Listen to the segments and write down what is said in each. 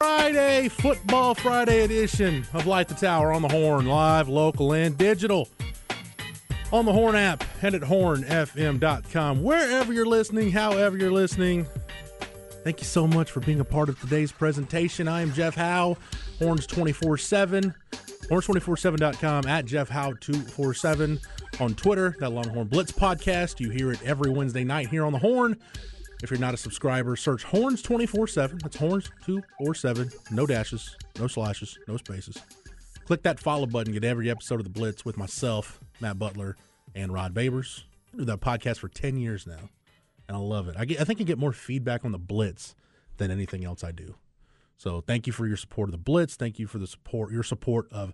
Friday, Football Friday edition of Light the Tower on the Horn, live, local, and digital. On the Horn app and at hornfm.com. Wherever you're listening, however you're listening, thank you so much for being a part of today's presentation. I am Jeff Howe, Horns 24 7, horns247.com, at Jeff Howe 247 on Twitter, that Longhorn Blitz podcast. You hear it every Wednesday night here on the Horn. If you're not a subscriber, search Horns 24 7. That's Horns 2 or 7. No dashes, no slashes, no spaces. Click that follow button, get every episode of The Blitz with myself, Matt Butler, and Rod Babers. I do that podcast for 10 years now, and I love it. I, get, I think I get more feedback on The Blitz than anything else I do. So thank you for your support of The Blitz. Thank you for the support, your support of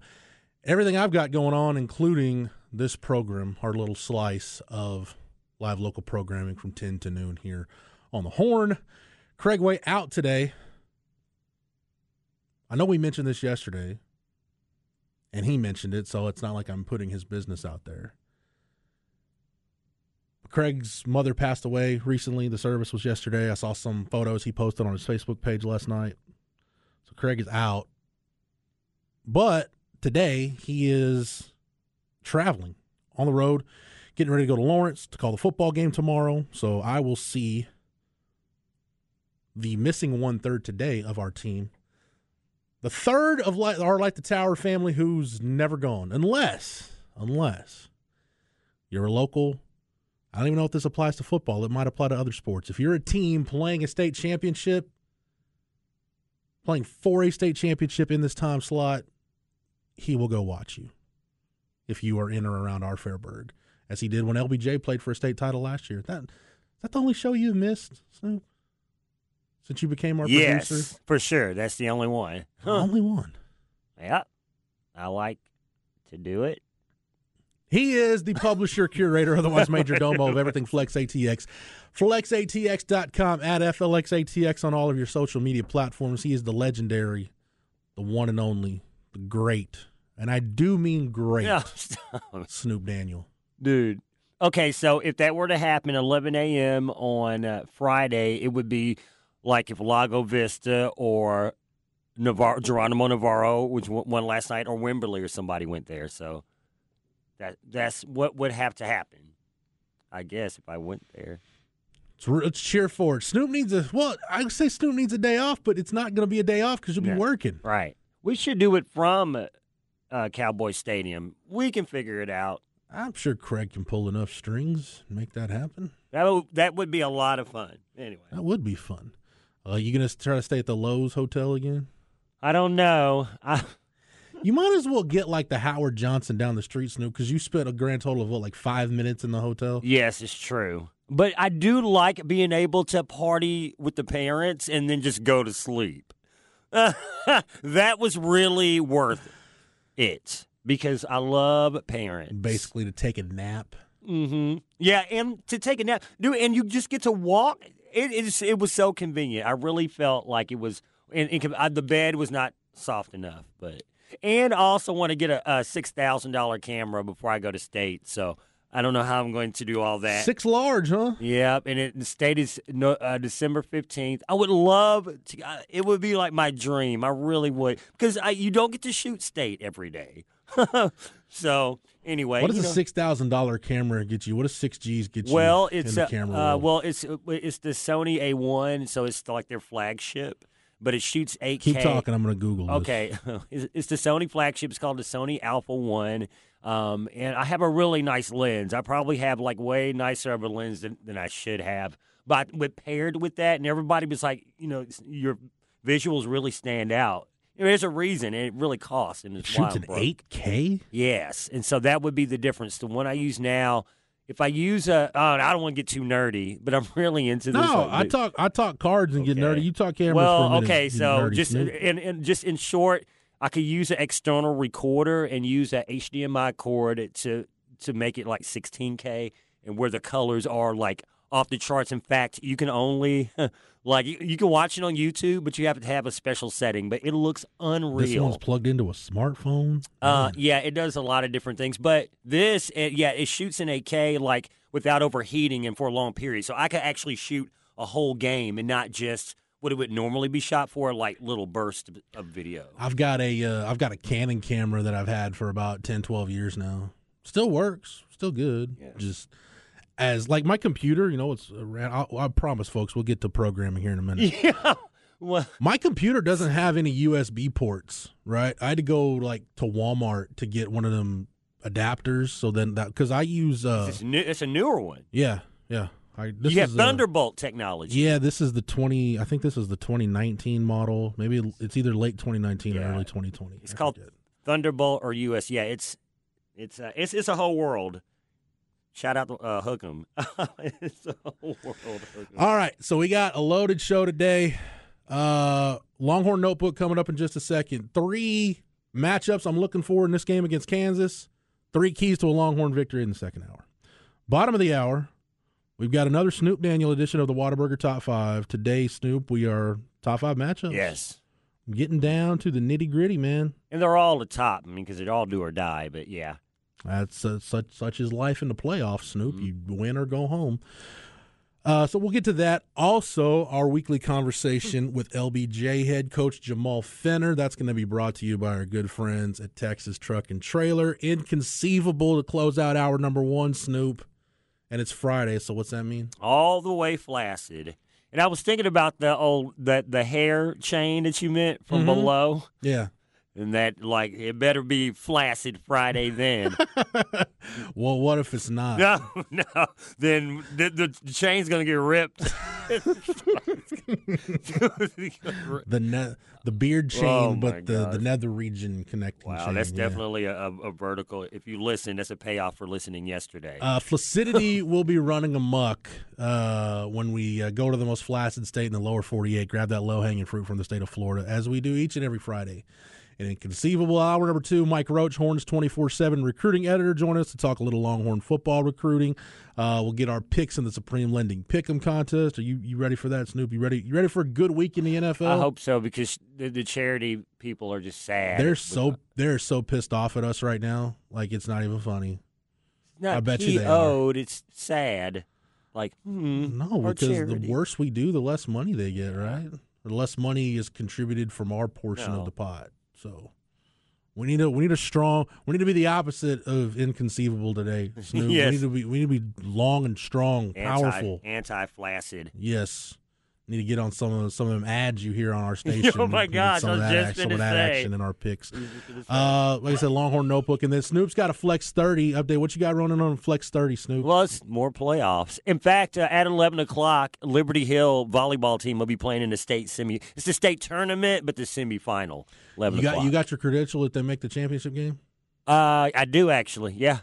everything I've got going on, including this program, our little slice of live local programming from 10 to noon here on the Horn. Craig Way out today. I know we mentioned this yesterday, and he mentioned it, so it's not like I'm putting his business out there. Craig's mother passed away recently. The service was yesterday. I saw some photos he posted on his Facebook page last night. So Craig is out. But today he is traveling on the road, getting ready to go to Lawrence to call the football game tomorrow. So I will see the missing one third today of our team. The third of Light, our Light the Tower family who's never gone, unless, unless you're a local. I don't even know if this applies to football. It might apply to other sports. If you're a team playing a state championship, playing for a state championship in this time slot, he will go watch you if you are in or around our Fairburg, as he did when LBJ played for a state title last year. That is that the only show you missed, Snoop? Since you became our yes, producer, for sure. That's the only one. only one. Yeah, I like to do it. He is the publisher, curator, otherwise major domo of everything Flex ATX. FlexATX.com at FLXATX on all of your social media platforms. He is the legendary, the one and only, the great, and I do mean great, No. Snoop Daniel. dude. Okay, so if that were to happen 11 a.m. on uh, Friday, it would be like if Lago Vista or Navarro, Geronimo Navarro, which won last night, or Wimberley or somebody went there. So that that's what would have to happen, I guess, if I went there. Let's, let's cheer for it. Snoop needs a well. I say Snoop needs a day off, but it's not going to be a day off because you'll be working. Right. We should do it from uh, Cowboy Stadium. We can figure it out. I'm sure Craig can pull enough strings and make that happen. That would, that would be a lot of fun. Anyway, That would be fun. Uh, you gonna try to stay at the Loews Hotel again? I don't know. I, You might as well get like the Howard Johnson down the street, Snoop, because you spent a grand total of what, like five minutes in the hotel. yes, it's true. But I do like being able to party with the parents and then just go to sleep. that was really worth it because I love parents. Basically, to take a nap. Mm-hmm. Yeah, and to take a nap, dude, and you just get to walk. It. It was so convenient. I really felt like it was. And, and uh, the bed was not soft enough, but and I also want to get a, a six thousand dollar camera before I go to state. So I don't know how I'm going to do all that. Six large, huh? Yeah, and it, the state is no, uh, December fifteenth. I would love to. Uh, it would be like my dream. I really would because you don't get to shoot state every day. so anyway, What does a know- six thousand dollar camera get you? What does six Gs get you? well, in it's the uh, uh, well, it's it's the Sony A1, so it's like their flagship, but it shoots 8K. keep talking. I'm going to Google. This. Okay, it's, it's the Sony flagship. It's called the Sony Alpha One, um, and I have a really nice lens. I probably have like way nicer of a lens than, than I should have. But with paired with that, and everybody was like, you know, your visuals really stand out. There's a reason, and it really costs. And it's Shoots an eight K. Yes, and so that would be the difference. The one I use now if I use a, oh, I don't want to get too nerdy, but I'm really into this. No, I talk I talk cards and get nerdy. You talk cameras. for a Well, okay, so nerdy just in, in just in short, I could use an external recorder and use that HDMI cord to to make it like 16k, and where the colors are like off the charts. In fact, you can only like you, you can watch it on YouTube, but you have to have a special setting. But it looks unreal. this one's plugged into a smartphone. Uh, yeah, it does a lot of different things, but this, it, yeah, it shoots in 8K like without overheating and for a long period. So I could actually shoot a whole game and not just what it would normally be shot for, like little bursts of- video. I've got a uh, I've got a Canon camera that I've had for about 10, 12 years now. Still works, still good. Just as like my computer, you know, it's. I, I promise, folks, we'll get to programming here in a minute. Yeah. Well, My computer doesn't have any USB ports, right? I had to go like to Walmart to get one of them adapters. So then that because I use uh it's, new, it's a newer one. yeah yeah I this you have is, uh, Thunderbolt technology. yeah, this is the twenty. I think this is the twenty nineteen model. Maybe it's either late twenty nineteen or early twenty twenty. It's called Thunderbolt or US. Yeah, it's it's uh, it's it's a whole world. Shout out to uh, Hook'em. it's a whole world. Hook'em. All right, so we got a loaded show today. Uh Longhorn Notebook coming up in just a second. Three matchups I'm looking for in this game against Kansas. Three keys to a Longhorn victory in the second hour. Bottom of the hour, we've got another Snoop Daniel edition of the Whataburger Top Five. Today, Snoop, we are top five matchups. Yes. getting down to the nitty gritty, man. And they're all the top. I mean, because they all do or die. But yeah, That's uh, such such is life in the playoffs, Snoop. You win or go home. Uh, so we'll get to that. Also, our weekly conversation with LBJ head coach Jamal Fenner. That's going to be brought to you by our good friends at Texas Truck and Trailer. Inconceivable to close out hour number one, Snoop. And it's Friday, so what's that mean? all the way flaccid. And I was thinking about the old that the hair chain that you meant from Mhm. below, Yeah. And that like it better be flaccid Friday then. Well, what if it's not? no, no, then the, the chain's gonna get ripped. The ne- the beard chain, Oh, but the, the nether region connecting wow, chain. that's yeah. definitely a, a, a vertical. If you listen, that's a payoff for listening yesterday. Uh, flaccidity will be running amok uh, when we uh, go to the most flaccid state in the lower 48. Grab that low hanging fruit from the state of Florida, as we do each and every Friday. And inconceivable hour number two, Mike Roach, Horns 24 7 recruiting editor, join us to talk a little Longhorn football recruiting. Uh, we'll get our picks in the Supreme Lending Pick'em contest. Are you, you ready for that, Snoop? You ready? You ready for a good week in the NFL? I hope so because the, the charity people are just sad. they're so they're so pissed off at us right now. Like it's not even funny. not I bet you they are. It's sad. Like hmm, No, because the worse we do, the less money they get, right? Or the less money is contributed from our portion No. of the pot. So we need a we need a strong we need to be the opposite of inconceivable today. Snoop. Yes. We need to be we need to be long and strong, powerful. anti anti flaccid. Yes. Need to get on some of some of them ads you hear on our station. Oh, my God! some I of was that, just act- some of that say. action in our picks. Uh, like I said, Longhorn Notebook, and then Snoop's got a Flex thirty update. What you got running on Flex thirty, Snoop? Plus, more playoffs. In fact, uh, at 11 o'clock, Liberty Hill volleyball team will be playing in the state semi. It's the state tournament, but the semifinal. 11 you got o'clock. you got your credential if they make the championship game. Uh, I do actually. Yeah.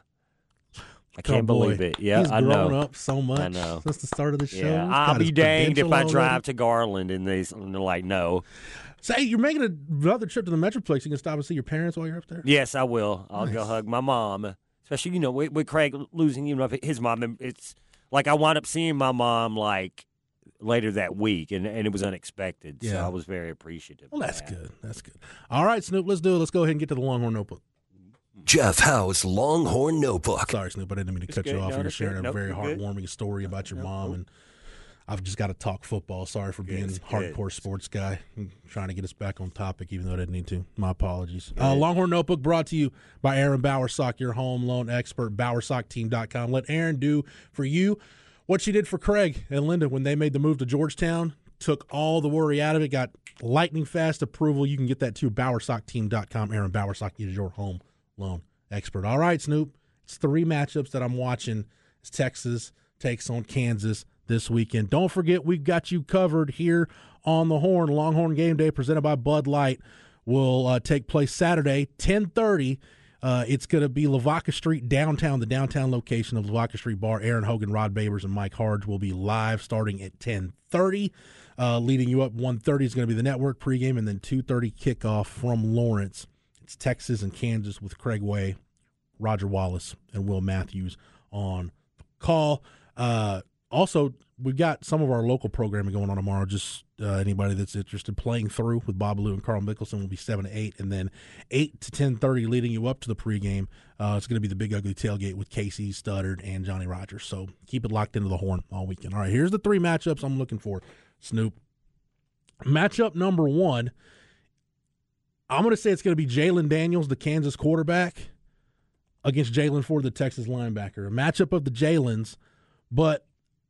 I oh, can't Oh, believe it. Yeah, He's I grown know. up so much I know. since the start of the show. Yeah, I'll be danged if I drive already. to Garland and, they, and they're like, no. Say you're making another trip to the Metroplex. You can stop and see your parents while you're up there. Yes, I will. I'll go hug my mom, especially you know with, with Craig losing you know his mom. and It's like I wound up seeing my mom like later that week, and, and it was unexpected. So Yeah. I was very appreciative. Well, that's that. good. That's good. All right, Snoop, let's do it. Let's go ahead and get to the Longhorn Notebook. Jeff Howe's Longhorn Notebook. Sorry, Snoop, I didn't mean to It's cut you off. No, You're sharing good. a Nope, very you're good. heartwarming story about your Nope, mom, and I've just got to talk football. Sorry for being It's a good. hardcore sports guy. I'm trying to get us back on topic, even though I didn't need to. My apologies. Uh, Longhorn Notebook brought to you by Aaron Bowersock, your home loan expert, bowersockteam.com. Let Aaron do for you what she did for Craig and Linda when they made the move to Georgetown. Took all the worry out of it, got lightning fast approval. You can get that too. Bowersockteam.com. Aaron Bowersock is your home loan expert. All right, Snoop. It's three matchups that I'm watching. It's Texas takes on Kansas this weekend. Don't forget, we've got you covered here on the Horn. Longhorn Game Day presented by Bud Light will uh, take place Saturday, 1030. Uh, it's going to be Lavaca Street downtown, the downtown location of Lavaca Street Bar. Aaron Hogan, Rod Babers, and Mike Harge will be live starting at 1030. Uh, leading you up 1.30 is going to be the network pregame, and then 2.30 kickoff from Lawrence. It's Texas and Kansas with Craig Way, Roger Wallace, and Will Matthews on the call. Uh, also, we've got some of our local programming going on tomorrow. Just uh, anybody that's interested playing through with Bob Lou and Carl Mickelson will be seven to eight, and then eight to ten thirty, leading you up to the pregame. Uh, it's going to be the big ugly tailgate with Kasey Studdard and Johnny Rogers. So keep it locked into the horn all weekend. All right, here's the three matchups I'm looking for. Snoop. Matchup number one. I'm going to say it's going to be Jalon Daniels, the Kansas quarterback, against Jaylan Ford, the Texas linebacker. A matchup of the Jalen's, but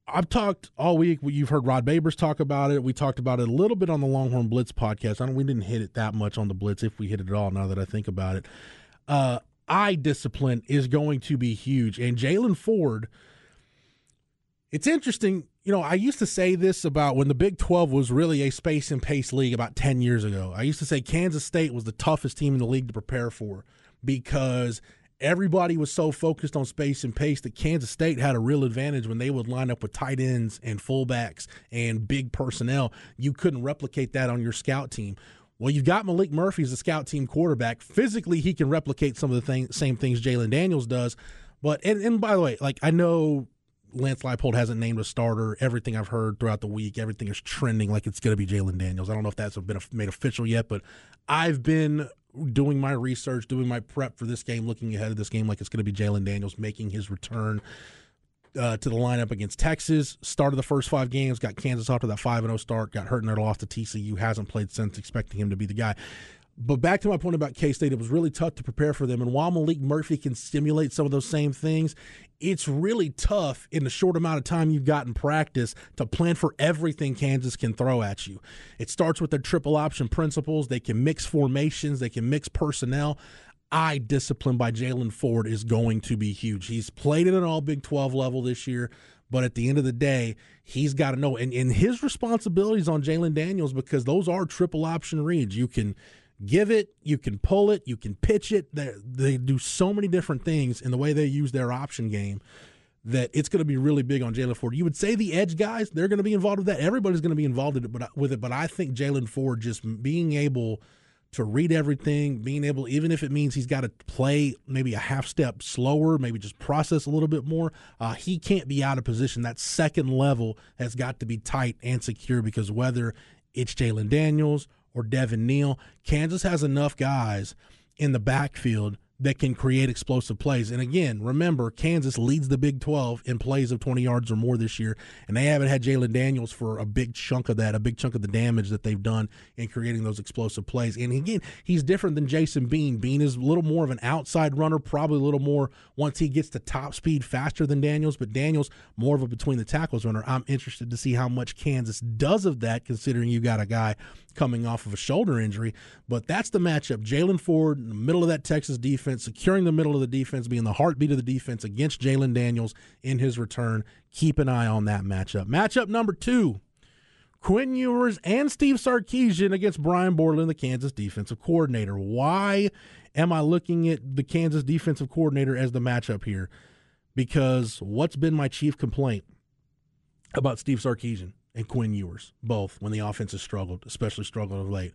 I've talked all week. You've heard Rod Babers talk about it. We talked about it a little bit on the Longhorn Blitz podcast. I don't. We didn't hit it that much on the Blitz, if we hit it at all. Now that I think about it, uh, eye discipline is going to be huge, and Jaylan Ford. It's interesting. You know, I used to say this about when the Big 12 was really a space and pace league about 10 years ago. I used to say Kansas State was the toughest team in the league to prepare for because everybody was so focused on space and pace that Kansas State had a real advantage when they would line up with tight ends and fullbacks and big personnel. You couldn't replicate that on your scout team. Well, you've got Maalik Murphy as a scout team quarterback. Physically, he can replicate some of the thing, same things Jalon Daniels does. But and, and by the way, like I know Lance Leipold hasn't named a starter. Everything I've heard throughout the week, everything is trending like it's going to be Jalon Daniels. I don't know if that's been made official yet, but I've been doing my research, doing my prep for this game, looking ahead of this game like it's going to be Jalon Daniels making his return uh, to the lineup against Texas. Started the first five games, got Kansas off to that 5 0 start, got hurt in their loss to TCU, hasn't played since, expecting him to be the guy. But back to my point about K State, it was really tough to prepare for them. And while Maalik Murphy can stimulate some of those same things, it's really tough in the short amount of time you've got in practice to plan for everything Kansas can throw at you. It starts with their triple option principles. They can mix formations, they can mix personnel. Eye discipline by Jaylan Ford is going to be huge. He's played at an all Big 12 level this year, but at the end of the day, he's got to know. And, and his responsibilities on Jalon Daniels because those are triple option reads. You can give it, you can pull it, you can pitch it. They, they do so many different things in the way they use their option game that it's going to be really big on Jaylan Ford. You would say the edge guys, they're going to be involved with that. Everybody's going to be involved with it, but, with it, but I think Jaylan Ford just being able to read everything, being able, even if it means he's got to play maybe a half step slower, maybe just process a little bit more, uh, he can't be out of position. That second level has got to be tight and secure because whether it's Jalon Daniels or Devin Neal. Kansas has enough guys in the backfield that can create explosive plays. And again, remember, Kansas leads the Big 12 in plays of 20 yards or more this year, and they haven't had Jalon Daniels for a big chunk of that, a big chunk of the damage that they've done in creating those explosive plays. And again, he's different than Jason Bean. Bean is a little more of an outside runner, probably a little more once he gets to top speed faster than Daniels, but Daniels more of a between the tackles runner. I'm interested to see how much Kansas does of that, considering you got a guy coming off of a shoulder injury. But that's the matchup. Jaylan Ford in the middle of that Texas defense, securing the middle of the defense, being the heartbeat of the defense against Jalon Daniels in his return. Keep an eye on that matchup. Matchup number two. Quinn Ewers and Steve Sarkisian against Brian Borland, the Kansas defensive coordinator. Why am I looking at the Kansas defensive coordinator as the matchup here? Because what's been my chief complaint about Steve Sarkisian? And Quinn Ewers, both when the offense has struggled, especially struggled of late.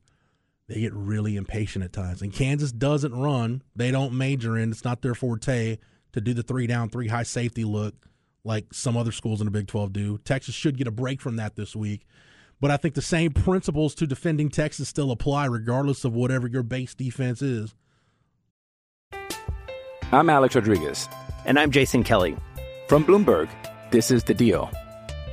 They get really impatient at times. And Kansas doesn't run. They don't major in. It's not their forte to do the three down, three high safety look like some other schools in the Big 12 do. Texas should get a break from that this week. But I think the same principles to defending Texas still apply regardless of whatever your base defense is. I'm Alex Rodriguez. And I'm Jason Kelly. From Bloomberg, this is The Deal.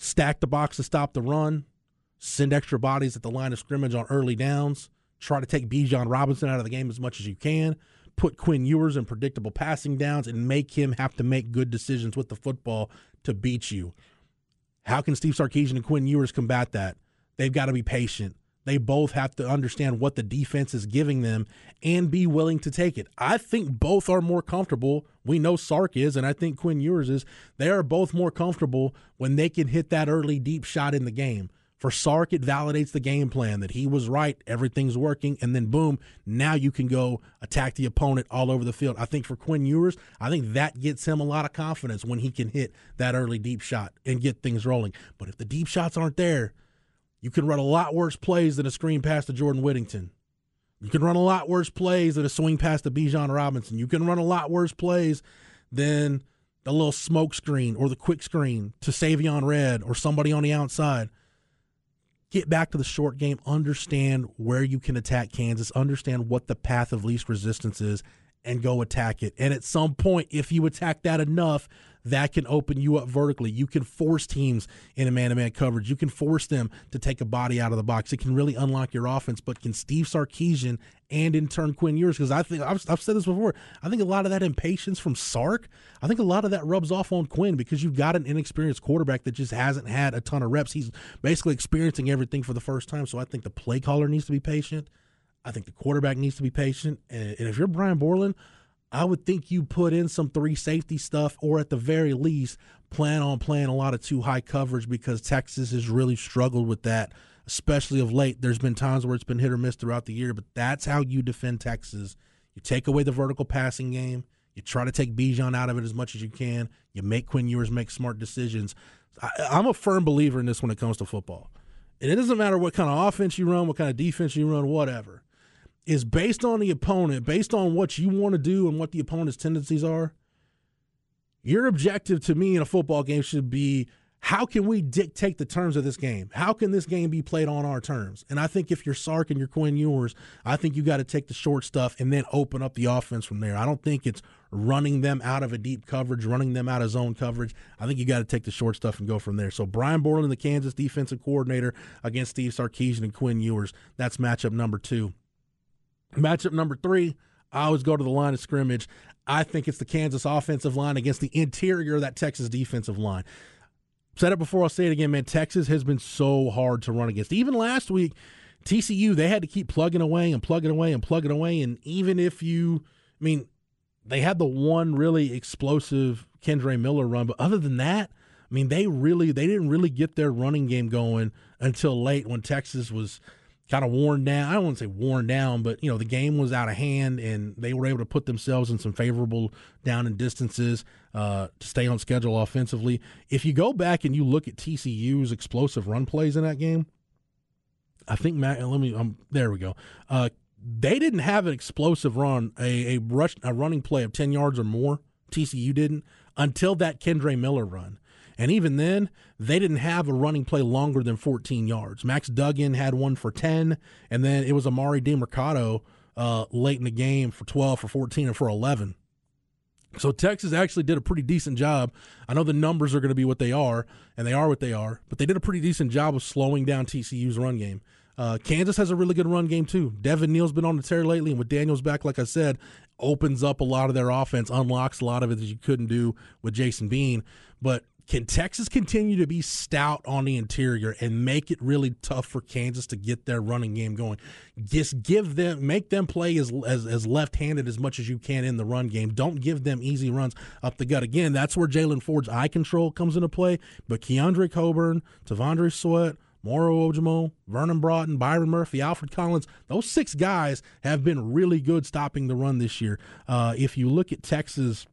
stack the box to stop the run, send extra bodies at the line of scrimmage on early downs, try to take Bijan Robinson out of the game as much as you can, put Quinn Ewers in predictable passing downs, and make him have to make good decisions with the football to beat you. How can Steve Sarkisian and Quinn Ewers combat that? They've got to be patient. They both have to understand what the defense is giving them and be willing to take it. I think both are more comfortable. We know Sark is, and I think Quinn Ewers is. They are both more comfortable when they can hit that early deep shot in the game. For Sark, it validates the game plan that he was right, everything's working, and then boom, now you can go attack the opponent all over the field. I think for Quinn Ewers, I think that gets him a lot of confidence when he can hit that early deep shot and get things rolling. But if the deep shots aren't there, you can run a lot worse plays than a screen pass to Jordan Whittington. You can run a lot worse plays than a swing pass to Bijan Robinson. You can run a lot worse plays than the little smoke screen or the quick screen to Savion Red or somebody on the outside. Get back to the short game. Understand where you can attack Kansas. Understand what the path of least resistance is and go attack it. And at some point, if you attack that enough, that can open you up vertically. You can force teams in a man to man coverage. You can force them to take a body out of the box. It can really unlock your offense. But can Steve Sarkisian and in turn Quinn Ewers, because I think I've, I've, said this before, I think a lot of that impatience from Sark, I think a lot of that rubs off on Quinn because you've got an inexperienced quarterback that just hasn't had a ton of reps. He's basically experiencing everything for the first time. So I think the play caller needs to be patient. I think the quarterback needs to be patient. And, if you're Brian Borland, I would think you put in some three safety stuff, or at the very least, plan on playing a lot of two high coverage because Texas has really struggled with that, especially of late. There's been times where it's been hit or miss throughout the year, but that's how you defend Texas. You take away the vertical passing game. You try to take Bijan out of it as much as you can. You make Quinn Ewers make smart decisions. I, I'm a firm believer in this when it comes to football. And it doesn't matter what kind of offense you run, what kind of defense you run, whatever is based on the opponent, based on what you want to do and what the opponent's tendencies are. Your objective to me in a football game should be how can we dictate the terms of this game? How can this game be played on our terms? And I think if you're Sark and you're Quinn Ewers, I think you got to take the short stuff and then open up the offense from there. I don't think it's running them out of a deep coverage, running them out of zone coverage. I think you got to take the short stuff and go from there. So Brian Borland, the Kansas defensive coordinator, against Steve Sarkisian and Quinn Ewers. That's matchup number two. Matchup number three, I always go to the line of scrimmage. I think it's the Kansas offensive line against the interior of that Texas defensive line. Said it before, I'll say it again, man. Texas has been so hard to run against. Even last week, TCU, they had to keep plugging away and plugging away and plugging away. And even if you, I mean, they had the one really explosive Kendre Miller run, but other than that, I mean, they really they didn't really get their running game going until late when Texas was kind of worn down. I don't want to say worn down, but you know the game was out of hand, and they were able to put themselves in some favorable down and distances uh, to stay on schedule offensively. If you go back and you look at TCU's explosive run plays in that game, I think Matt. Let me. Um, there we go. Uh, they didn't have an explosive run, a a rush, a running play of ten yards or more. TCU didn't until that Kendre Miller run. And even then, they didn't have a running play longer than 14 yards. Max Duggan had one for 10, and then it was Emari Demercado uh, late in the game for 12, for 14, and for 11. So Texas actually did a pretty decent job. I know the numbers are going to be what they are, and they are what they are, but they did a pretty decent job of slowing down TCU's run game. Uh, Kansas has a really good run game too. Devin Neal's been on the tear lately, and with Daniels back, like I said, opens up a lot of their offense, unlocks a lot of it that you couldn't do with Jason Bean. But can Texas continue to be stout on the interior and make it really tough for Kansas to get their running game going? Just give them, make them play as, as, as left handed as much as you can in the run game. Don't give them easy runs up the gut. Again, that's where Jaylan Ford's eye control comes into play. But Keondre Coburn, T'Vondre Sweat, Moro Ojomo, Vernon Broughton, Byron Murphy, Alfred Collins, those six guys have been really good stopping the run this year. Uh, if you look at Texas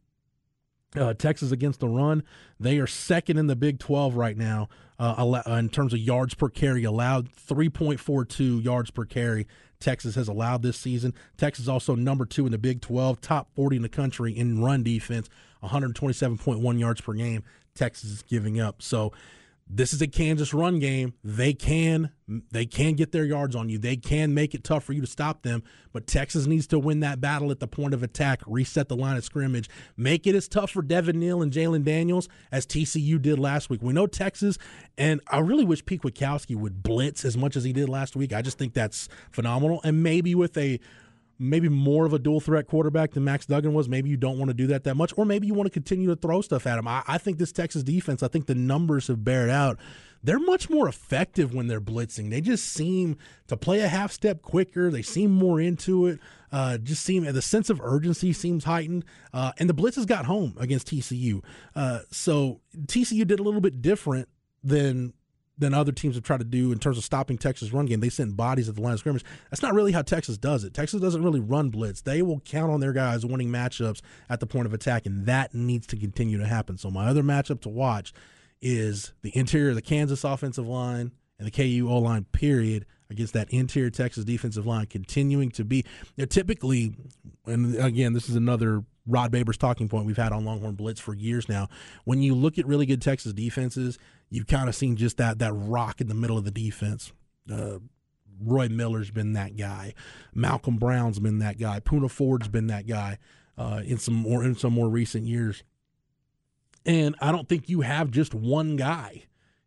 Uh, Texas against the run, they are second in the Big 12 right now uh, in terms of yards per carry allowed, 3.42 yards per carry. Texas has allowed this season. Texas also number two in the Big 12, top 40 in the country in run defense, 127.1 yards per game. Texas is giving up. So this is a Kansas run game. They can they can get their yards on you. They can make it tough for you to stop them. But Texas needs to win that battle at the point of attack, reset the line of scrimmage, make it as tough for Devin Neal and Jalon Daniels as TCU did last week. We know Texas, and I really wish Pete Kwiatkowski would blitz as much as he did last week. I just think that's phenomenal. And maybe with a maybe more of a dual threat quarterback than Max Duggan was. Maybe you don't want to do that that much, or maybe you want to continue to throw stuff at him. I, I think this Texas defense, I think the numbers have bared out. They're much more effective when they're blitzing. They just seem to play a half step quicker. They seem more into it. Uh, just seem the sense of urgency seems heightened, uh, and the blitzes got home against TCU. Uh, so TCU did a little bit different than than other teams have tried to do in terms of stopping Texas run game. They send bodies at the line of scrimmage. That's not really how Texas does it. Texas doesn't really run blitz. They will count on their guys winning matchups at the point of attack, and that needs to continue to happen. So my other matchup to watch is the interior of the Kansas offensive line and the KU O line. Period against that interior Texas defensive line continuing to be. They're typically, and again, this is another Rod Babers talking point we've had on Longhorn Blitz for years now. When you look at really good Texas defenses, you've kind of seen just that that rock in the middle of the defense. Uh, Roy Miller's been that guy. Malcolm Brown's been that guy. Poona Ford's been that guy uh, in some more in some more recent years. And I don't think you have just one guy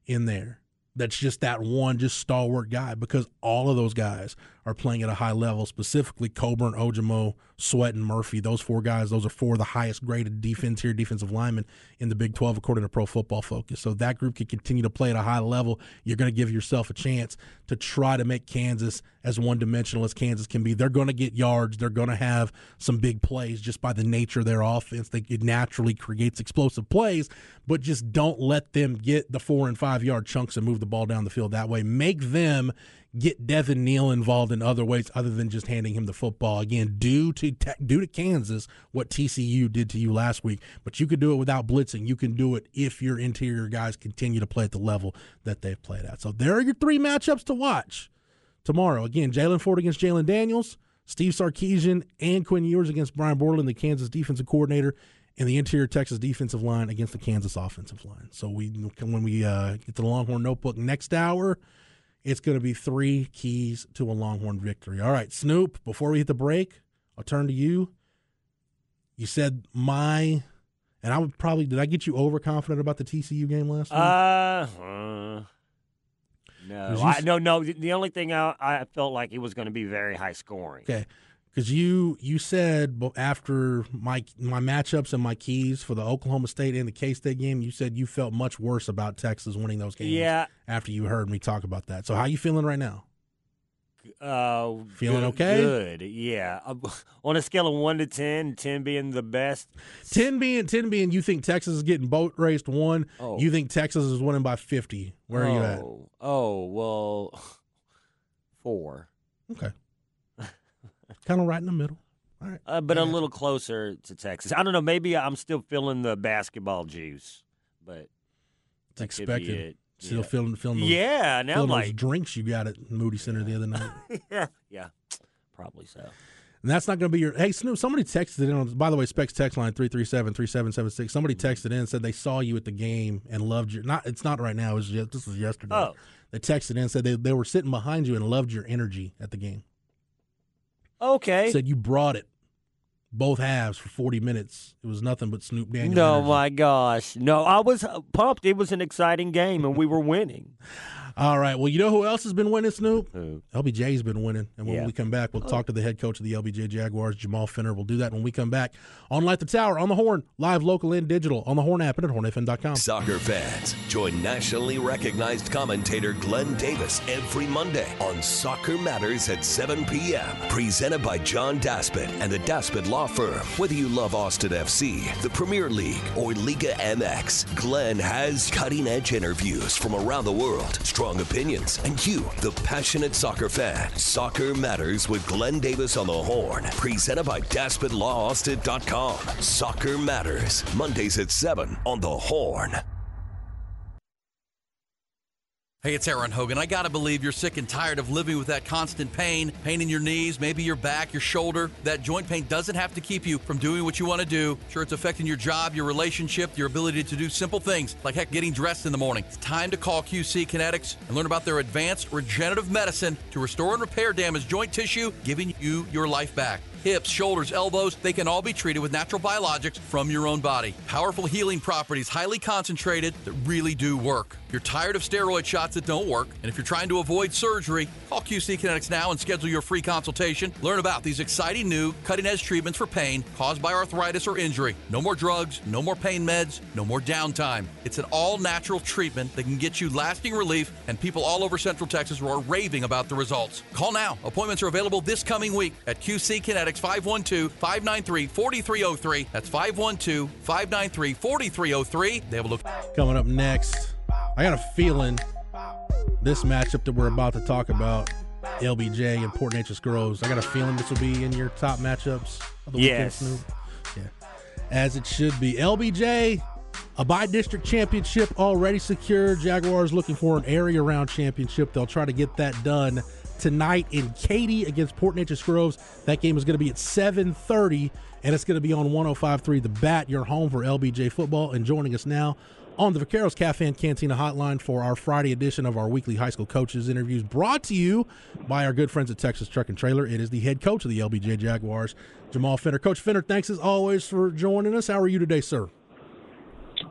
in there that's just that one just stalwart guy because all of those guys are playing at a high level, specifically Coburn, Ojomo, Sweat, and Murphy. Those four guys, those are four of the highest graded defense here, defensive linemen in the Big 12, according to Pro Football Focus. So that group can continue to play at a high level. You're going to give yourself a chance to try to make Kansas as one dimensional as Kansas can be. They're going to get yards. They're going to have some big plays just by the nature of their offense. They, it naturally creates explosive plays, but just don't let them get the four and five yard chunks and move the ball down the field that way. Make them get Devin Neal involved in other ways other than just handing him the football. Again, due to due to Kansas, what TCU did to you last week, but you could do it without blitzing. You can do it if your interior guys continue to play at the level that they've played at. So there are your three matchups to watch tomorrow. Again, Jaylan Ford against Jalon Daniels, Steve Sarkisian and Quinn Ewers against Brian Borland, the Kansas defensive coordinator, and the interior Texas defensive line against the Kansas offensive line. So we when we uh, get to the Longhorn Notebook next hour it's going to be three keys to a Longhorn victory. All right, Snoop, before we hit the break, I'll turn to you. You said my, and I would probably, did I get you overconfident about the TCU game last week? Uh, uh no, I, no, no. The only thing I, I felt like it was going to be very high scoring. Okay because you you said after my my matchups and my keys for the Oklahoma State and the K State game, you said you felt much worse about Texas winning those games. Yeah. After you heard me talk about that, so how you feeling right now? Uh, feeling good, okay? Good, yeah. Uh, on a scale of one to 10, 10 being the best. Ten being ten being you think Texas is getting boat raced one. Oh. You think Texas is winning by fifty. Where oh. are you at? Oh well, four. Okay kind of right in the middle. All right. Uh, but yeah. a little closer to Texas. I don't know. Maybe I'm still feeling the basketball juice, but it's expected. It. Still yeah. feeling feeling those, yeah. Now feeling like those drinks you got at Moody Center the other night. yeah, yeah, probably so. And that's not going to be your. Hey, Snoop, somebody texted in. On, by the way, Specs text line 337 3776. Somebody mm-hmm. texted in and said they saw you at the game and loved your. Not, It's not right now. It was just, this was yesterday. Oh. They texted in and said they, they were sitting behind you and loved your energy at the game. Okay. Said you brought it both halves for 40 minutes. It was nothing but Snoop Daniels. No, energy. my gosh. No, I was uh, pumped. It was an exciting game, and we were winning. All right. Well, you know who else has been winning, Snoop? Who? LBJ's been winning. And when yeah. we come back, we'll oh. talk to the head coach of the LBJ Jaguars, Jamal Finner. We'll do that when we come back on Light the Tower, on the Horn, live, local, and digital, on the Horn app and at hornfm.com. Soccer fans, join nationally recognized commentator Glenn Davis every Monday on Soccer Matters at 7 p.m. Presented by John Daspit and the Daspit Law law firm. Whether you love Austin FC, the Premier League, or Liga MX, Glenn has cutting edge interviews from around the world, strong opinions, and you, the passionate soccer fan. Soccer Matters with Glenn Davis on the Horn, presented by DaspitLawAustin.com. Soccer Matters, Mondays at 7 on the Horn. Hey, it's Aaron Hogan. I gotta believe you're sick and tired of living with that constant pain, pain in your knees, maybe your back, your shoulder. That joint pain doesn't have to keep you from doing what you want to do. Sure, it's affecting your job, your relationship, your ability to do simple things like heck, getting dressed in the morning. It's time to call QC Kinetics and learn about their advanced regenerative medicine to restore and repair damaged joint tissue, giving you your life back hips, shoulders, elbows, they can all be treated with natural biologics from your own body. Powerful healing properties, highly concentrated, that really do work. If you're tired of steroid shots that don't work, and if you're trying to avoid surgery, call QC Kinetics now and schedule your free consultation. Learn about these exciting new cutting edge treatments for pain caused by arthritis or injury. No more drugs, no more pain meds, no more downtime. It's an all natural treatment that can get you lasting relief, and people all over Central Texas are raving about the results. Call now. Appointments are available this coming week at QC Kinetics 512 593 4303. That's 512 593 4303. They have a look. Coming up next, I got a feeling this matchup that we're about to talk about, LBJ and Port Neches Groves, I got a feeling this will be in your top matchups of the yes. weekend, Snoop. Yeah. As it should be. LBJ, a bi-district championship already secured. Jaguars looking for an area round championship. They'll try to get that done tonight in Katy against Port Neches Groves. That game is going to be at 7:30 and it's going to be on 105.3 The Bat, your home for LBJ football. And joining us now on the Vaqueros Cafe and Cantina hotline for our Friday edition of our weekly high school coaches interviews, brought to you by our good friends at Texas Truck and Trailer. It is the head coach of the LBJ Jaguars, Jamal Finner. Coach Finner, thanks as always for joining us. How are you today, sir?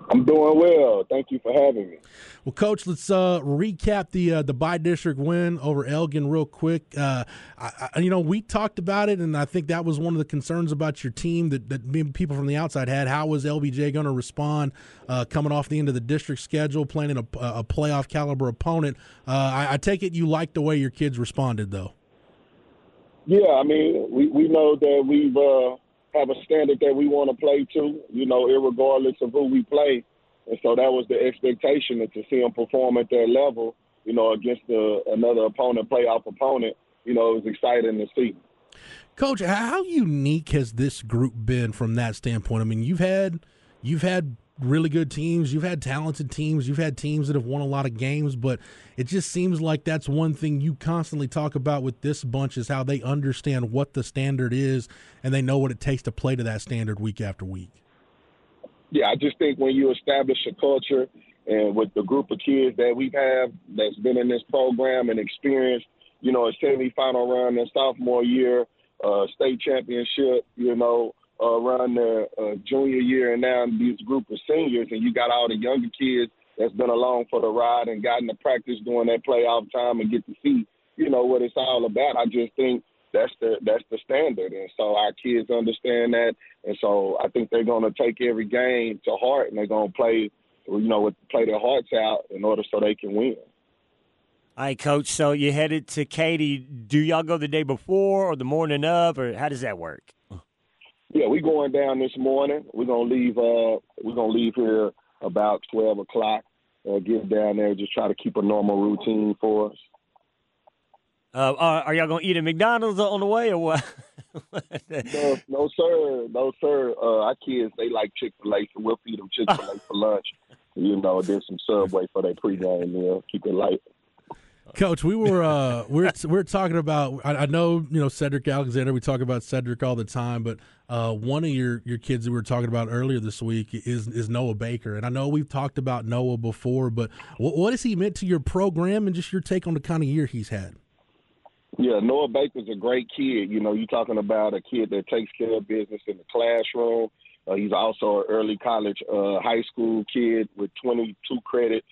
I'm doing well. Thank you for having me. Well, Coach, let's uh, recap the uh, the bi-district win over Elgin real quick. Uh, I, I, you know, we talked about it, and I think that was one of the concerns about your team that, that people from the outside had. How was LBJ going to respond uh, coming off the end of the district schedule, playing a, a playoff caliber opponent? Uh, I, I take it you like the way your kids responded, though. Yeah, I mean, we, we know that we've uh, have a standard that we want to play to, you know, regardless of who we play. And so that was the expectation to see them perform at that level, you know, against the, another opponent, playoff opponent. You know, it was exciting to see. Coach, how unique has this group been from that standpoint? I mean, you've had you've had really good teams. You've had talented teams. You've had teams that have won a lot of games, but it just seems like that's one thing you constantly talk about with this bunch is how they understand what the standard is and they know what it takes to play to that standard week after week. Yeah, I just think when you establish a culture and with the group of kids that we have that's been in this program and experienced, you know, a semifinal run in sophomore year, uh, state championship, you know, uh, around their uh, junior year and now these group of seniors, and you got all the younger kids that's been along for the ride and gotten to practice during that playoff time and get to see, you know, what it's all about. I just think that's the that's the standard, and so our kids understand that, and so I think they're going to take every game to heart, and they're going to play, you know, play their hearts out in order so they can win. All right, Coach. So you headed to Katy. Do y'all go the day before or the morning of, or how does that work? Yeah, we going down this morning. We're gonna leave. Uh, we're gonna leave here about twelve o'clock. Uh, get down there, just try to keep a normal routine for us. Uh, are, are y'all gonna eat at McDonald's on the way or what? no, no, sir, no, sir. Uh, our kids they like Chick Fil A, so we'll feed them Chick Fil A for lunch. You know, then some Subway for their pregame meal. Keep it light. Coach, we were uh, we're we're talking about. I, I, know you know Cedric Alexander. We talk about Cedric all the time, but uh, one of your, your kids that we were talking about earlier this week is is Noah Baker, and I know we've talked about Noah before, but what, what has he meant to your program and just your take on the kind of year he's had? Yeah, Noah Baker's a great kid. You know, you're talking about a kid that takes care of business in the classroom. Uh, he's also an early college, uh, high school kid with 22 credits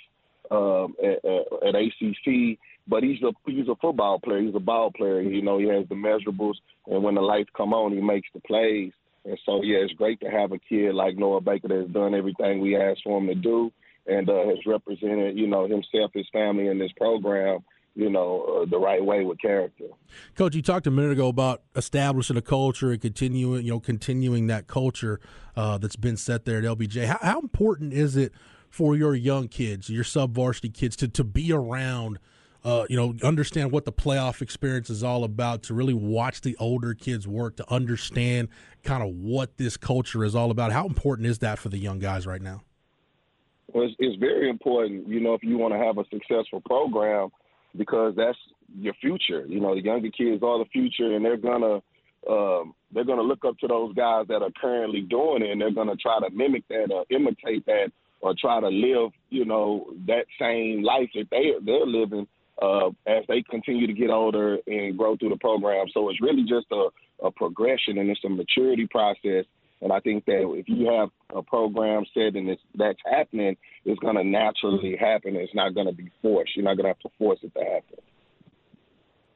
um, at, at, ACC. But he's a he's a football player. He's a ball player. You know, he has the measurables, and when the lights come on, he makes the plays. And so, yeah, it's great to have a kid like Noah Baker that's done everything we asked for him to do, and uh, has represented, you know, himself, his family, in this program, you know, uh, the right way with character. Coach, you talked a minute ago about establishing a culture and continuing, you know, continuing that culture uh, that's been set there at LBJ. How, how, important is it for your young kids, your sub varsity kids, to to be around? Uh, you know, understand what the playoff experience is all about, to really watch the older kids work, to understand kind of what this culture is all about. How important is that for the young guys right now? Well, it's, it's very important, you know, if you want to have a successful program, because that's your future. You know, the younger kids are the future, and they're gonna um, they're gonna look up to those guys that are currently doing it, and they're gonna try to mimic that or imitate that or try to live, you know, that same life that they they're living uh, as they continue to get older and grow through the program. So it's really just a, a progression and it's a maturity process and I think that if you have a program set and it's, that's happening, it's going to naturally happen. It's not going to be forced. You're not going to have to force it to happen.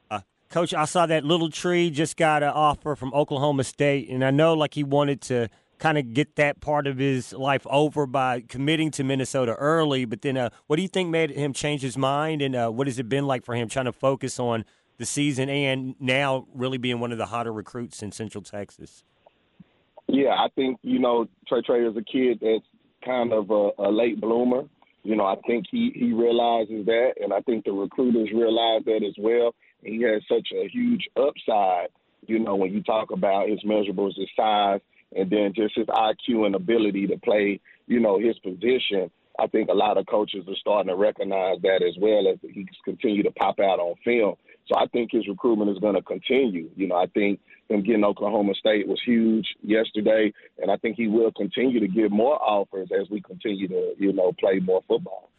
Uh, Coach, I saw that little tree just got an offer from Oklahoma State, and I know like he wanted to kind of get that part of his life over by committing to Minnesota early. But then, uh, what do you think made him change his mind, and uh, what has it been like for him trying to focus on the season and now really being one of the hotter recruits in Central Texas? Yeah, I think you know Trey Trey is a kid that's kind of a, a late bloomer. You know, I think he he realizes that, and I think the recruiters realize that as well. He has such a huge upside. You know, when you talk about his measurables, his size, and then just his IQ and ability to play, you know, his position. I think a lot of coaches are starting to recognize that as well as he continue to pop out on film. So I think his recruitment is going to continue. You know, I think him getting Oklahoma State was huge yesterday, and I think he will continue to get more offers as we continue to, you know, play more football.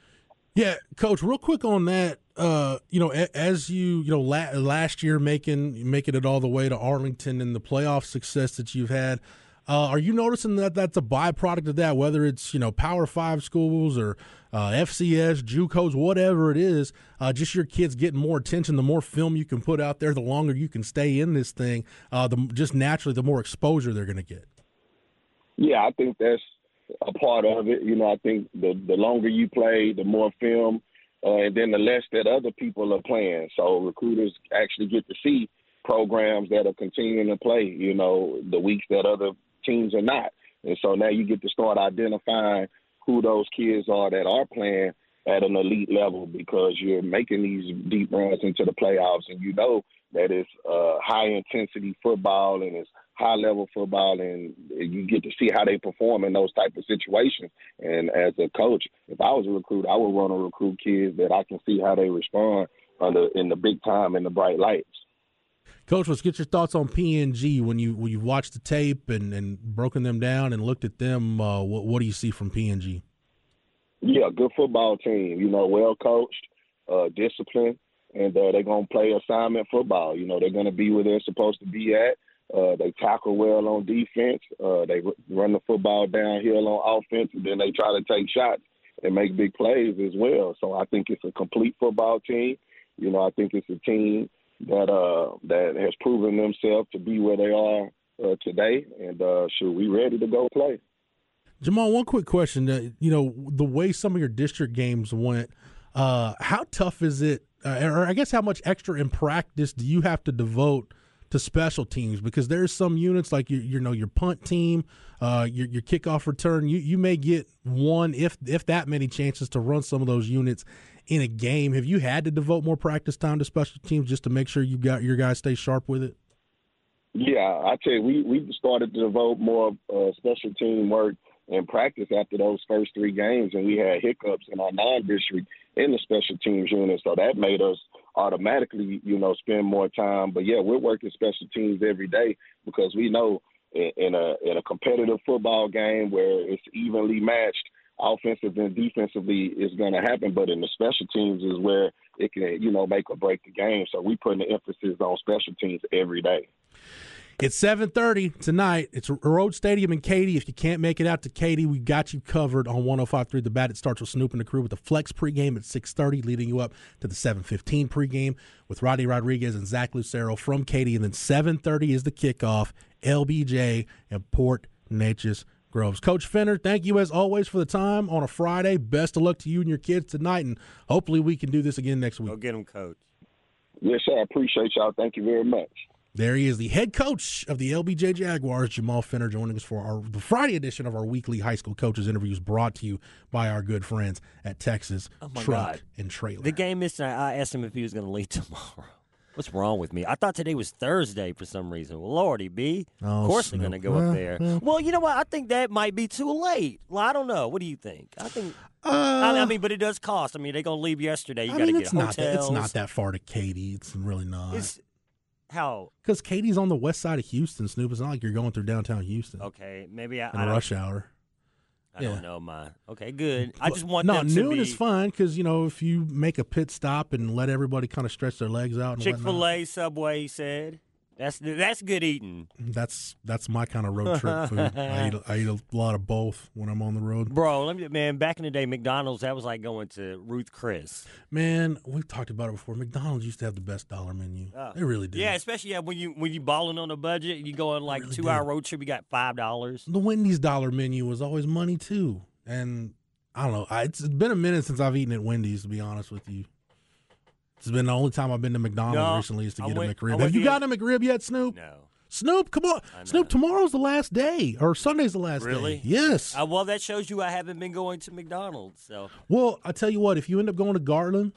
Yeah, coach. Real quick on that. Uh, you know, as you you know la- last year making making it all the way to Arlington and the playoff success that you've had. Uh, are you noticing that that's a byproduct of that? Whether it's you know Power Five schools or uh, FCS, JUCOs, whatever it is, uh, just your kids getting more attention. The more film you can put out there, the longer you can stay in this thing. Uh, the just naturally, the more exposure they're going to get. Yeah, I think that's a part of it. You know, I think the the longer you play, the more film, uh, and then the less that other people are playing. So recruiters actually get to see programs that are continuing to play. You know, the weeks that other teams or not. And so now you get to start identifying who those kids are that are playing at an elite level because you're making these deep runs into the playoffs and you know that it's uh, high intensity football and it's high level football and you get to see how they perform in those type of situations. And as a coach, if I was a recruit, I would want to recruit kids that I can see how they respond under in the big time in the bright lights. Coach, let's get your thoughts on PNG when you when you watched the tape and, and broken them down and looked at them. Uh, what, what do you see from PNG? Yeah, good football team. You know, well coached, uh, disciplined, and uh, they're gonna play assignment football. You know, they're gonna be where they're supposed to be at. Uh, they tackle well on defense. Uh, they run the football downhill on offense, and then they try to take shots and make big plays as well. So I think it's a complete football team. You know, I think it's a team that uh that has proven themselves to be where they are uh, today, and uh, should we ready to go play? Jamal, one quick question. Uh, you know, the way some of your district games went, uh, how tough is it, uh, or I guess how much extra in practice do you have to devote to special teams? Because there's some units like your, you know, your punt team, uh, your, your kickoff return. You you may get one, if if that many chances to run some of those units in a game. Have you had to devote more practice time to special teams just to make sure you got your guys stay sharp with it? Yeah, I tell you, we we started to devote more uh, special team work and practice after those first three games, and we had hiccups in our non-district in the special teams unit, so that made us automatically, you know, spend more time. But yeah, we're working special teams every day because we know in, in a in a competitive football game where it's evenly matched offensive and defensively is going to happen, but in the special teams is where it can, you know, make or break the game. So we put the emphasis on special teams every day. It's 7:30 tonight. It's Rhodes Stadium in Katy. If you can't make it out to Katy, we got you covered on 105.3 The Bat. It starts with Snoop and the crew with the Flex pregame at 6:30, leading you up to the 7:15 pregame with Roddy Rodriguez and Zach Lucero from Katy, and then 7:30 is the kickoff. LBJ and Port Neches Groves. Coach Fenner, thank you as always for the time on a Friday. Best of luck to you and your kids tonight, and hopefully we can do this again next week. Go get them, Coach. Yes, sir. I appreciate y'all. Thank you very much. There he is, the head coach of the LBJ Jaguars, Jamal Fenner, joining us for our the Friday edition of our weekly high school coaches interviews, brought to you by our good friends at Texas Oh Truck God. and Trailer. The game is. I asked him if he was going to leave tomorrow. What's wrong with me? I thought today was Thursday for some reason. Well, Lordy B. Oh, of course they're going to go up there. well. You know what? I think that might be too late. Well, I don't know. What do you think? I think. I, I mean, but it does cost. I mean, they're going to leave yesterday. You Uh, got to get it's not that, it's not that far to Katy. It's really not. It's how Because Katie's on the west side of Houston, Snoop. It's not like you're going through downtown Houston okay. Maybe I, in I rush hour. I Yeah. don't know my. Okay, good. I just want no them to noon be is fine because you know if you make a pit stop and let everybody kind of stretch their legs out Chick Fil A, Subway. He said that's that's good eating. that's that's my kind of road trip food. I eat, I eat a lot of both when I'm on the road. Bro, let me, man, back in the day, McDonald's, that was like going to Ruth Chris. Man, we've talked about it before. McDonald's used to have the best dollar menu. Uh, they really did. Yeah, especially yeah, when you when you balling on a budget, you go on like two hour road trip, you got five dollars. The Wendy's dollar menu was always money too, and I don't know. I, it's been a minute since I've eaten at Wendy's. To be honest with you, it's been the only time I've been to McDonald's No, recently is to get went- a McRib. Have you got a McRib yet, Snoop? No. Snoop, come on, Snoop. Tomorrow's the last day, or Sunday's the last Really? day. Yes. Uh, well, that shows you I haven't been going to McDonald's. So Well, I tell you what, if you end up going to Garland,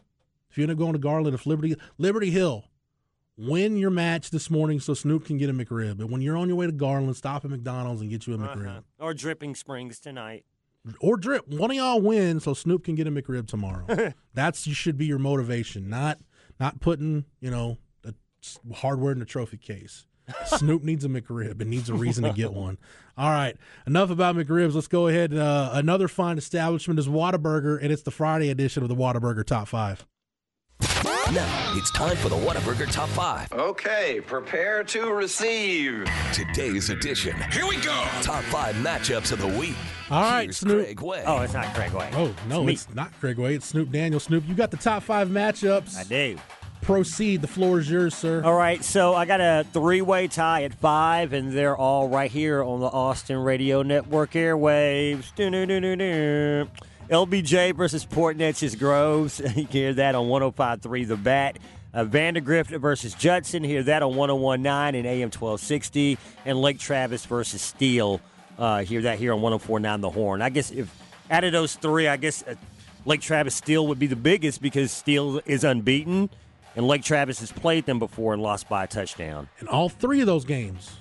if you end up going to Garland, if Liberty Liberty Hill, win your match this morning so Snoop can get a McRib. And when you're on your way to Garland, stop at McDonald's and get you a McRib. uh-huh. or Dripping Springs tonight. Or drip. One of y'all win so Snoop can get a McRib tomorrow. That's you should be your motivation, not not putting, you know, the hardware in the trophy case. Snoop needs a McRib and needs a reason to get one. All right, enough about McRibs. Let's go ahead. Uh, another fine establishment is Whataburger, and it's the Friday edition of the Whataburger Top Five. Now it's time for the Whataburger Top 5. Okay, prepare to receive. Today's edition. Here we go. Top 5 matchups of the week. All right, Here's Snoop. Craig Way. Oh, it's not Craig Way. Oh no, me. it's not Craig Way. It's Snoop Daniel. Snoop, you got the top five matchups. I do. Proceed. The floor is yours, sir. All right, so I got a three-way tie at five, and they're all right here on the Austin Radio Network airwaves. Do-do-do-do-do. LBJ versus Port Neches Groves. You can hear that on 105.3 The Bat. Uh, Vandergrift versus Judson. Hear that on 101.9 and AM 1260. And Lake Travis versus Steele. Uh, hear that here on 104.9 The Horn. I guess if out of those three, I guess uh, Lake Travis Steele would be the biggest because Steele is unbeaten. And Lake Travis has played them before and lost by a touchdown. And all three of those games,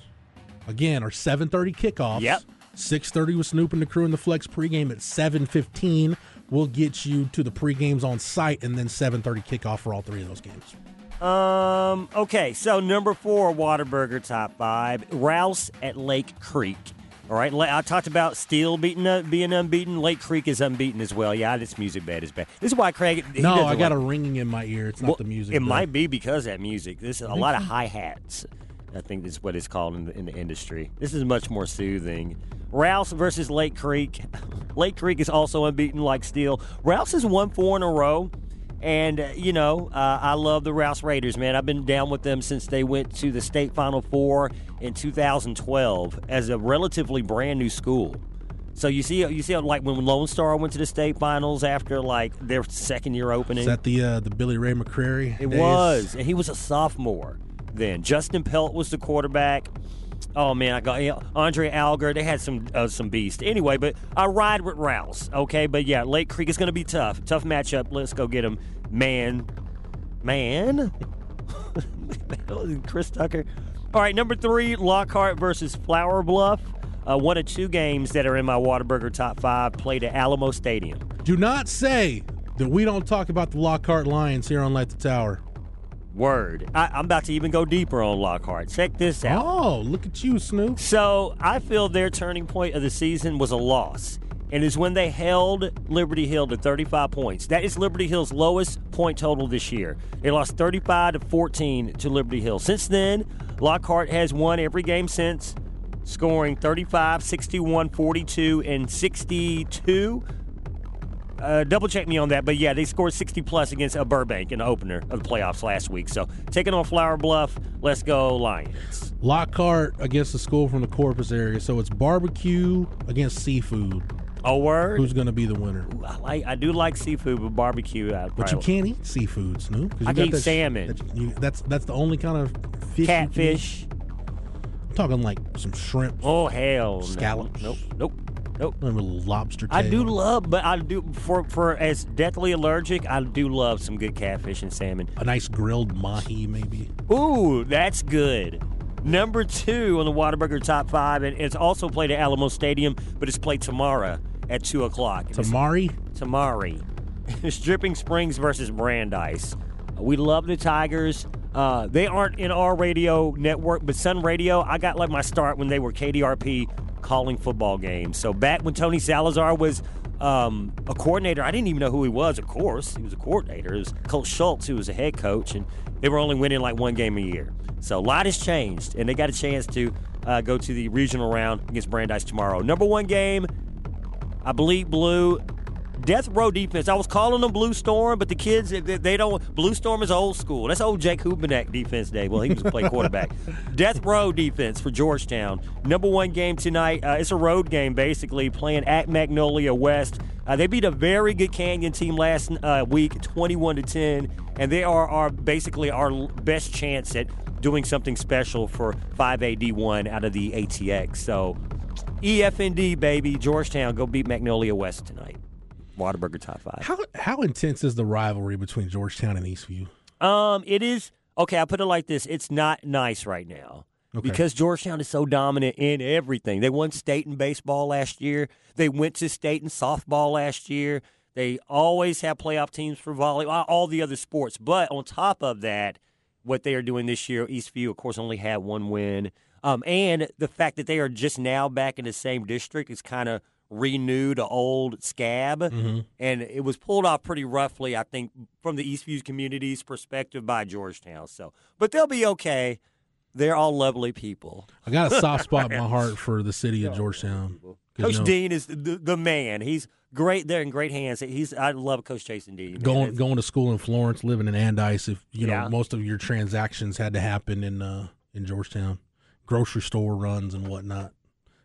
again, are 7:30 kickoffs. Yep. 6:30 with Snoop and the crew in the Flex pregame at 7:15. We'll get you to the pregames on site, and then 7:30 kickoff for all three of those games. Um. Okay. So number four, Whataburger top five. Rouse at Lake Creek. All right. I talked about Steele beating uh, being unbeaten. Lake Creek is unbeaten as well. Yeah, this music bed is bad. This is why Craig. no, I got a ringing in my ear. It's not Well, the music. It but- might be because of that music. This is a lot of hi hats. I think that's what it's called in the, in the industry. This is much more soothing. Rouse versus Lake Creek. Lake Creek is also unbeaten like Steele. Rouse has won four in a row. And, uh, you know, uh, I love the Rouse Raiders, man. I've been down with them since they went to the state Final Four in 2012 as a relatively brand new school. So you see, you see, like when Lone Star went to the state finals after like their second year opening. Is that the uh, the Billy Ray McCrary? It days? was, and he was a sophomore then. Justin Pelt was the quarterback. Oh man, I got yeah, Andre Alger. They had some uh, some beast. Anyway, but I ride with Rouse. Okay, but yeah, Lake Creek is going to be tough. Tough matchup. Let's go get him, man. Man. Chris Tucker. All right, number three, Lockhart versus Flour Bluff. Uh, one of two games that are in my Whataburger top five played at Alamo Stadium. Do not say that we don't talk about the Lockhart Lions here on Light the Tower. Word. I, I'm about to even go deeper on Lockhart. Check this out. Oh, look at you, Snoop. So I feel their turning point of the season was a loss. And is when they held Liberty Hill to 35 points. That is Liberty Hill's lowest point total this year. They lost 35 to 14 to Liberty Hill. Since then, Lockhart has won every game since, scoring 35, 61, 42, and 62. Uh, double check me on that, but yeah, they scored 60 plus against a Burbank in the opener of the playoffs last week. So taking on Flower Bluff, let's go Lions. Lockhart against the school from the Corpus area, so it's barbecue against seafood. A word. Who's going to be the winner? I like. I do like seafood, but barbecue. I'd But you can't eat seafood, Snoop. you I got can eat that salmon. that you- that's that's the only kind of fish. you can eat. Catfish. I'm talking like some shrimp. Oh hell, no. Scallops. Nope. Nope. Nope. A little lobster. I do love, but I do for for as deathly allergic. I do love some good catfish and salmon. a nice grilled mahi, maybe. Ooh, that's good. Number two on the Whataburger top five, and it's also played at Alamo Stadium, but it's played tomorrow at two o'clock. Tamari. Tamari. It's Dripping Springs versus Brandeis. We love the Tigers. Uh, they aren't in our radio network, but Sun Radio, I got like my start when they were KDRP calling football games. So back when Tony Salazar was um, a coordinator, I didn't even know who he was, of course. He was a coordinator. It was Coach Schultz, who was a head coach, and they were only winning like one game a year. So a lot has changed, and they got a chance to uh, go to the regional round against Brandeis tomorrow. Number one game, I believe blue. Death Row defense. I was calling them Blue Storm, but the kids they, they don't. Blue Storm is old school. That's old Jake Hubenak defense day. Well, he was playing quarterback. Death Row defense for Georgetown. Number one game tonight. Uh, it's a road game basically, playing at Magnolia West. Uh, they beat a very good Canyon team last uh, week, 21 to 10, and they are our basically our best chance at doing something special for 5AD1 out of the ATX. So E EFND baby, Georgetown go beat Magnolia West tonight. Whataburger top five. How how intense is the rivalry between Georgetown and Eastview? Um, it is okay. I put it like this: it's not nice right now Okay. because Georgetown is so dominant in everything. They won state in baseball last year. They went to state in softball last year. They always have playoff teams for volleyball, all the other sports. But on top of that, what they are doing this year, Eastview, of course, only had one win. Um, and the fact that they are just now back in the same district is kind of renewed a old scab. And it was pulled off pretty roughly, I think, from the Eastview community's perspective by Georgetown. So, but they'll be okay. They're all lovely people. I got a soft spot in my heart for the city of Georgetown. Coach you know, Dean is the, the man. He's great. They're in great hands. He's I love Coach Jason Dean. man. going It's- going to school in Florence, living in Andice. If you know Yeah. most of your transactions had to happen in uh, in Georgetown, grocery store runs and whatnot.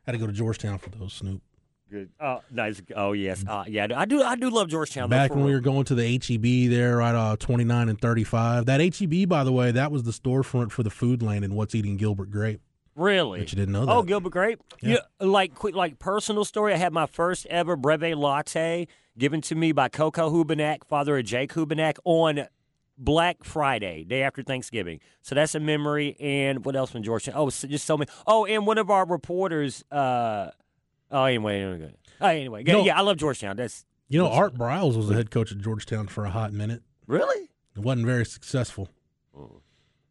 Had to go to Georgetown for those Snoop. Good. Oh, nice. Oh, yes. Uh, yeah, I do. I do love Georgetown. though, Back for when we were going to the HEB there, right, uh, twenty nine and thirty five. That HEB, by the way, that was the storefront for the Foodland and what's eating Gilbert Grape. Really? Bet you didn't know that. Oh, Gilbert Grape. Yeah. Yeah. like quick, like personal story. I had my first ever breve latte given to me by Coco Hubenak, father of Jake Hubenak, on Black Friday, day after Thanksgiving. So that's a memory. And what else from Georgetown? Oh, so- just so many. Oh, and one of our reporters. Uh, oh, anyway, anyway. Oh, anyway, know- yeah, I love Georgetown. That's You know, Art Briles was the head coach at Georgetown for a hot minute. really. It wasn't very successful. Oh.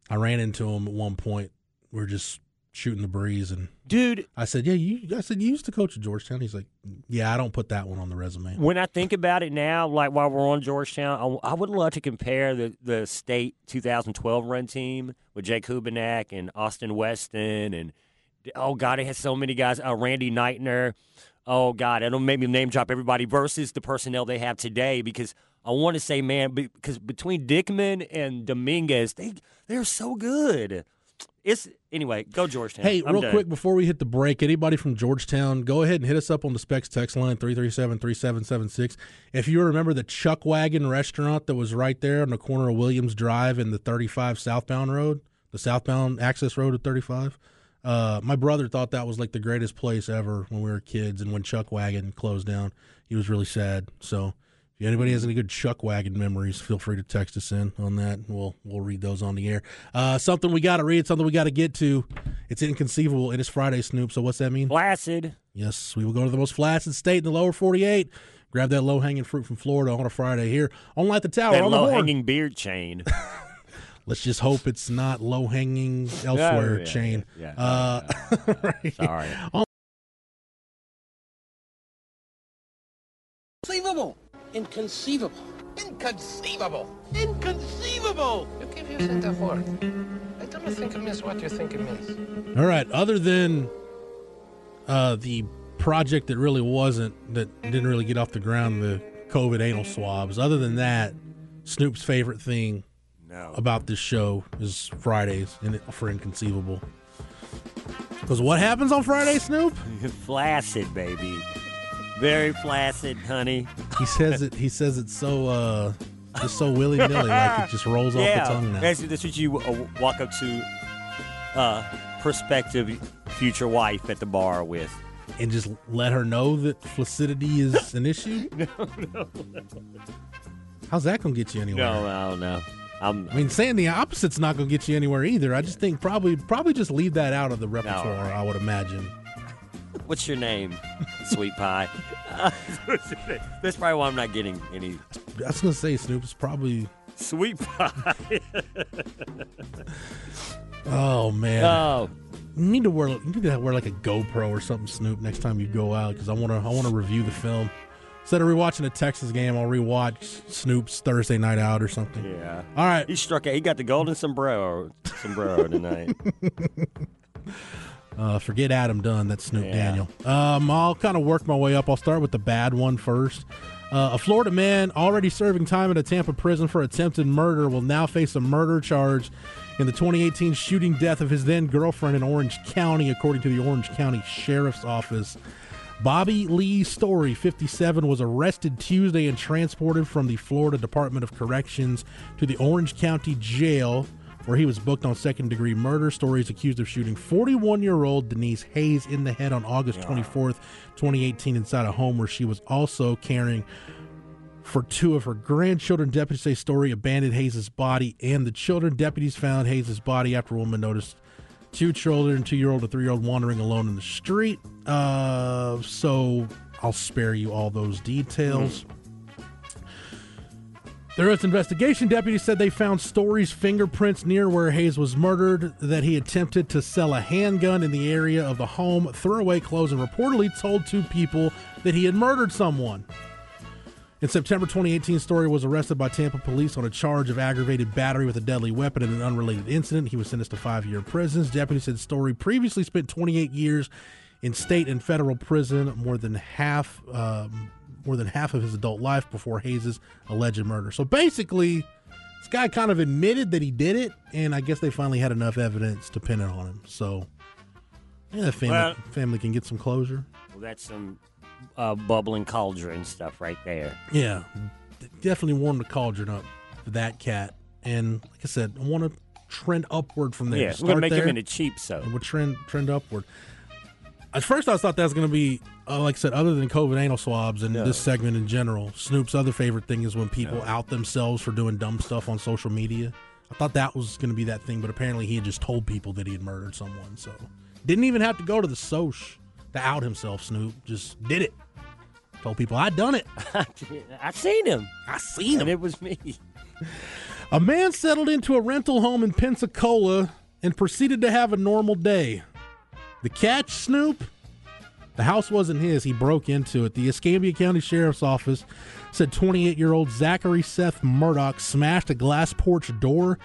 I ran into him at one point. We are just shooting the breeze, and Dude, I said, "Yeah, you." I said, "You used to coach at Georgetown." He's like, "Yeah, I don't put that one on the resume." When I think about it now, like while we're on Georgetown, I, I would love to compare the, the state 2012 run team with Jake Hubenak and Austin Weston and oh god, it has so many guys. Uh, Randy Neitner. Oh god, it'll make me name drop everybody versus the personnel they have today because I want to say, man, because between Dickman and Dominguez, they they're so good. It's anyway. Go Georgetown. Hey, I'm real done. quick before we hit the break, anybody from Georgetown, go ahead and hit us up on the Specs text line 337-3776. If you remember the Chuck Wagon restaurant that was right there on the corner of Williams Drive and the 35 southbound road, the southbound access road at 35. Uh, my brother thought that was like the greatest place ever when we were kids, and when Chuck Wagon closed down, he was really sad. So, if anybody has any good Chuck Wagon memories, feel free to text us in on that. We'll we'll read those on the air. Uh, something we got to read, something we got to get to. It's inconceivable. It is Friday, Snoop. So what's that mean? Flaccid. Yes, we will go to the most flaccid state in the lower 48. Grab that low hanging fruit from Florida on a Friday here on Light the Tower That on the low hanging beard chain. Let's just hope it's not low hanging elsewhere yeah, chain. yeah, uh, right. Sorry. On- Unbelievable. Inconceivable. Inconceivable. Inconceivable. You keep using the word. I don't think it means what you think it means. All right. Other than uh, the project that really wasn't, that didn't really get off the ground, the COVID anal swabs. Other than that, Snoop's favorite thing No. about this show is Fridays and for Inconceivable. Because what happens on Friday, Snoop? Flaccid, baby. Very flaccid, honey. He says it. He says it so uh, just so willy nilly, like it just rolls yeah, off the tongue now. That's, that's what you uh, walk up to uh, prospective future wife at the bar with. And just let her know that flaccidity is an issue. no, no, How's that gonna get you anywhere? No, I don't know. I'm, I mean, saying the opposite's not gonna get you anywhere either. I just think probably probably just leave that out of the repertoire. right. I would imagine. What's your name, sweet pie? That's probably why I'm not getting any I was gonna say Snoop is probably. sweet pie. Oh man. oh, You need to wear you need to wear like a GoPro or something, Snoop, next time you go out because I want to I want to review the film. Instead of rewatching a Texas game, I'll rewatch Snoop's Thursday Night Out or something. yeah. All right. He struck out. He got the golden sombrero sombrero tonight. Uh, forget Adam Dunn. That's Snoop Yeah. Daniel. Um, I'll kind of work my way up. I'll start with the bad one first. Uh, a Florida man already serving time at a Tampa prison for attempted murder will now face a murder charge in the 2018 shooting death of his then girlfriend in Orange County, according to the Orange County Sheriff's Office. Bobby Lee Story, 57, was arrested Tuesday and transported from the Florida Department of Corrections to the Orange County Jail, where he was booked on second degree murder. Story is accused of shooting 41 year old Denise Hayes in the head on August 24th, 2018, inside a home where she was also caring for two of her grandchildren. Deputies say Story abandoned Hayes' body and the children. Deputies found Hayes' body after a woman noticed two children, two year old and three year old, wandering alone in the street. Uh, so I'll spare you all those details. Was investigation. Deputies said they found Story's fingerprints near where Hayes was murdered, that he attempted to sell a handgun in the area of the home, threw away clothes, and reportedly told two people that he had murdered someone. In September 2018, Story was arrested by Tampa police on a charge of aggravated battery with a deadly weapon in an unrelated incident. He was sentenced to five year prisons. Deputies said Story previously spent 28 years in state and federal prison, more than half, um, more than half of his adult life before Hayes' alleged murder. So basically, this guy kind of admitted that he did it, and I guess they finally had enough evidence to pin it on him. So, yeah, the family, Well- family can get some closure. Well, that's some uh, bubbling cauldron stuff right there. Yeah, definitely warm the cauldron up for that cat. And like I said, I want to trend upward from there. Yeah, we're Start gonna make there, him into cheap so. and we'll trend trend upward. At first, I thought that was going to be, uh, like I said, other than COVID anal swabs and No. this segment in general. Snoop's other favorite thing is when people out themselves for doing dumb stuff on social media. I thought that was going to be that thing, but apparently he had just told people that he had murdered someone. So didn't even have to go to the soch to out himself. Snoop just did it. Told people I done it. I seen him. I seen him. And it was me. A man settled into a rental home in Pensacola and proceeded to have a normal day. The catch, Snoop? The house wasn't his. He broke into it. The Escambia County Sheriff's Office said 28 year old Zachary Seth Murdoch smashed a glass porch door